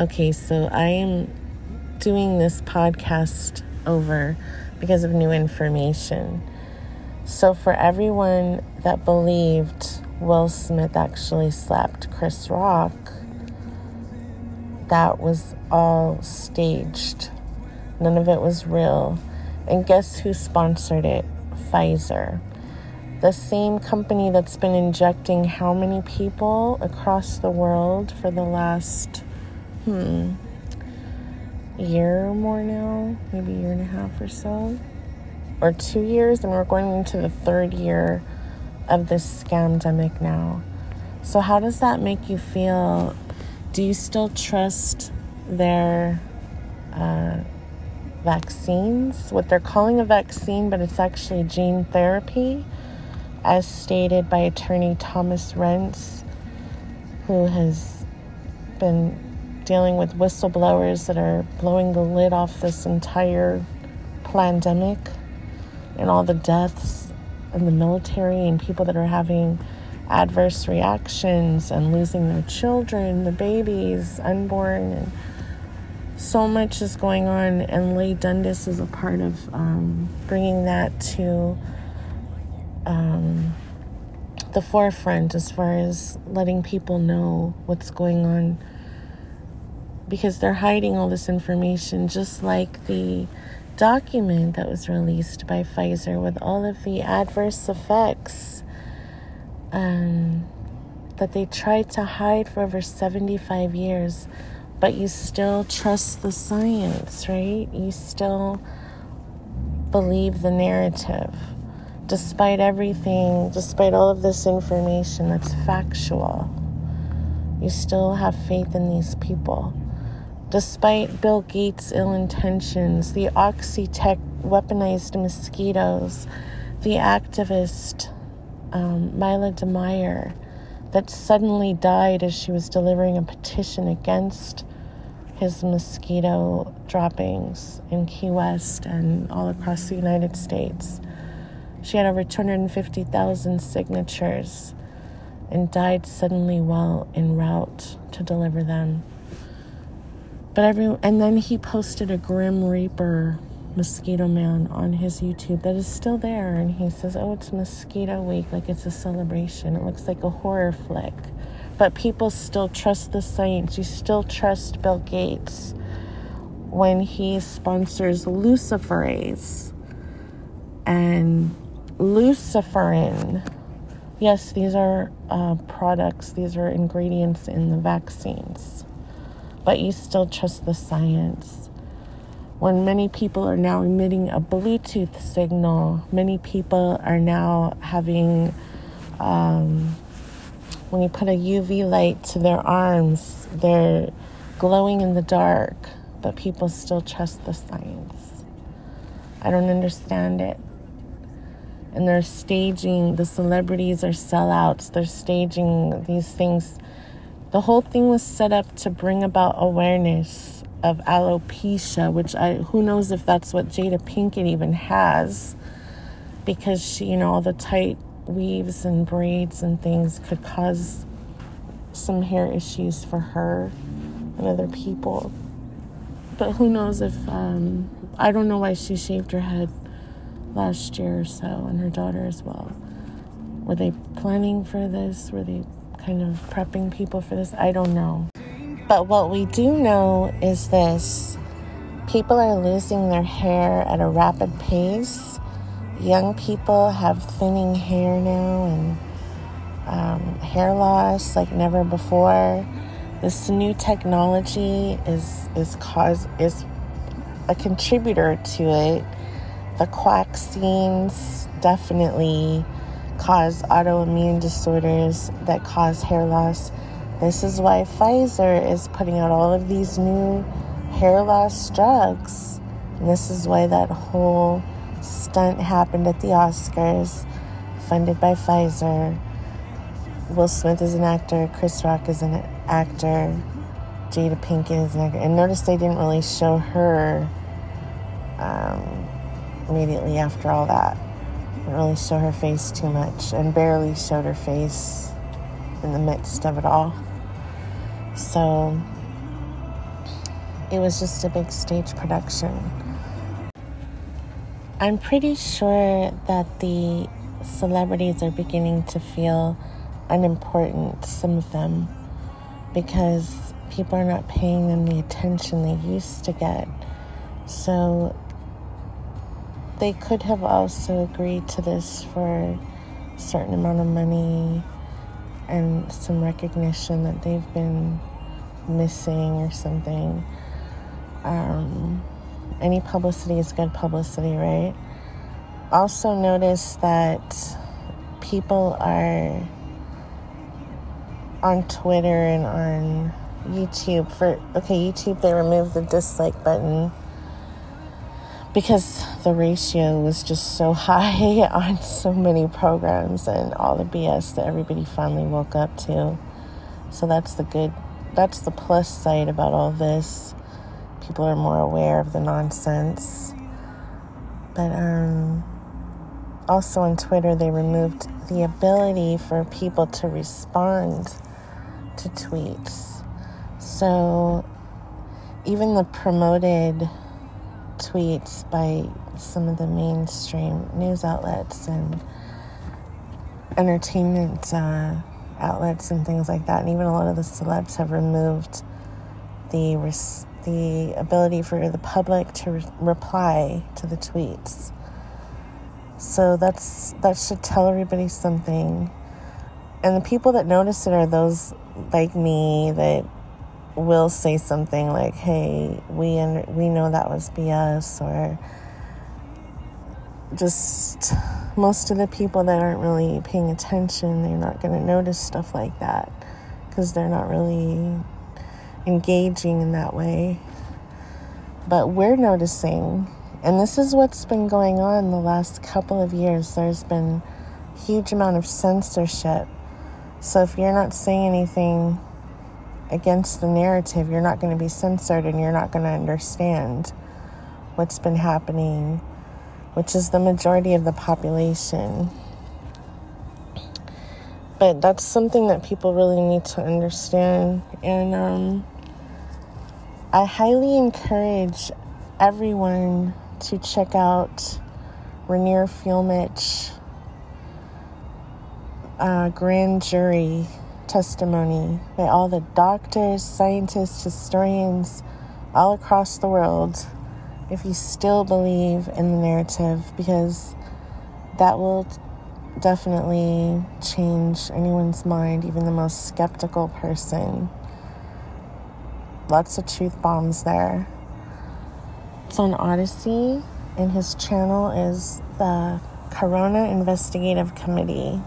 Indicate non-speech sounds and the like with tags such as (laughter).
Okay, so I am doing this podcast over because of new information. So, for everyone that believed Will Smith actually slapped Chris Rock, that was all staged. None of it was real. And guess who sponsored it? Pfizer. The same company that's been injecting how many people across the world for the last, hmm, year or more now, maybe a year and a half or so, or two years, and we're going into the third year of this scamdemic now. So, how does that make you feel? Do you still trust their uh, vaccines? What they're calling a vaccine, but it's actually gene therapy, as stated by attorney Thomas Renz, who has been dealing with whistleblowers that are blowing the lid off this entire pandemic and all the deaths in the military and people that are having adverse reactions and losing their children, the babies, unborn, and so much is going on. And Leigh Dundas is a part of um, bringing that to um, the forefront as far as letting people know what's going on because they're hiding all this information, just like the document that was released by Pfizer with all of the adverse effects um, that they tried to hide for over 75 years. But you still trust the science, right? You still believe the narrative. Despite everything, despite all of this information that's factual, you still have faith in these people. Despite Bill Gates' ill intentions, the Oxitec weaponized mosquitoes, the activist um, Mila de Mier that suddenly died as she was delivering a petition against his mosquito droppings in Key West and all across the United States. She had over 250,000 signatures and died suddenly while en route to deliver them. But every and then he posted a Grim Reaper mosquito man on his YouTube that is still there and he says, "Oh, it's mosquito week, like it's a celebration. It looks like a horror flick." But people still trust the science. You still trust Bill Gates when he sponsors luciferase and luciferin. Yes, these are uh, products, these are ingredients in the vaccines but you still trust the science. When many people are now emitting a Bluetooth signal, many people are now having, um, when you put a UV light to their arms, they're glowing in the dark, but people still trust the science. I don't understand it. And they're staging, the celebrities are sellouts, they're staging these things the whole thing was set up to bring about awareness of alopecia, which I who knows if that's what Jada Pinkett even has, because she, you know, all the tight weaves and braids and things could cause some hair issues for her and other people. But who knows if um, I don't know why she shaved her head last year or so, and her daughter as well. Were they planning for this? Were they kind of prepping people for this? I don't know. But what we do know is this people are losing their hair at a rapid pace. Young people have thinning hair now and um, hair loss like never before. This new technology is is cause is a contributor to it. The quack scenes definitely cause autoimmune disorders that cause hair loss. This is why Pfizer is putting out all of these new hair loss drugs. And this is why that whole stunt happened at the Oscars, funded by Pfizer. Will Smith is an actor, Chris Rock is an actor, Jada Pinkett is an actor. And notice they didn't really show her um, immediately after all that. Really show her face too much and barely showed her face in the midst of it all. So it was just a big stage production. I'm pretty sure that the celebrities are beginning to feel unimportant, some of them, because people are not paying them the attention they used to get. So they could have also agreed to this for a certain amount of money and some recognition that they've been missing or something. Um, any publicity is good publicity, right? Also, notice that people are on Twitter and on YouTube for okay, YouTube they removed the dislike button because the ratio was just so (laughs) high on so many programs and all the BS that everybody finally woke up to. So that's the good that's the plus side about all this. People are more aware of the nonsense. But um also on Twitter they removed the ability for people to respond to tweets. So even the promoted tweets by some of the mainstream news outlets and entertainment uh, outlets and things like that, and even a lot of the celebs have removed the res- the ability for the public to re- reply to the tweets. So that's that should tell everybody something. And the people that notice it are those like me that will say something like, "Hey, we under- we know that was BS," or just most of the people that aren't really paying attention, they're not going to notice stuff like that because they're not really engaging in that way. But we're noticing, and this is what's been going on the last couple of years. There's been huge amount of censorship. So if you're not saying anything against the narrative, you're not going to be censored and you're not going to understand what's been happening, which is the majority of the population. But that's something that people really need to understand. And um, I highly encourage everyone to check out Reiner Fuellmich uh, grand jury testimony by all the doctors, scientists, historians all across the world if you still believe in the narrative, because that will definitely change anyone's mind, even the most skeptical person. Lots of truth bombs there. It's on Odysee, and his channel is the Corona Investigative Committee.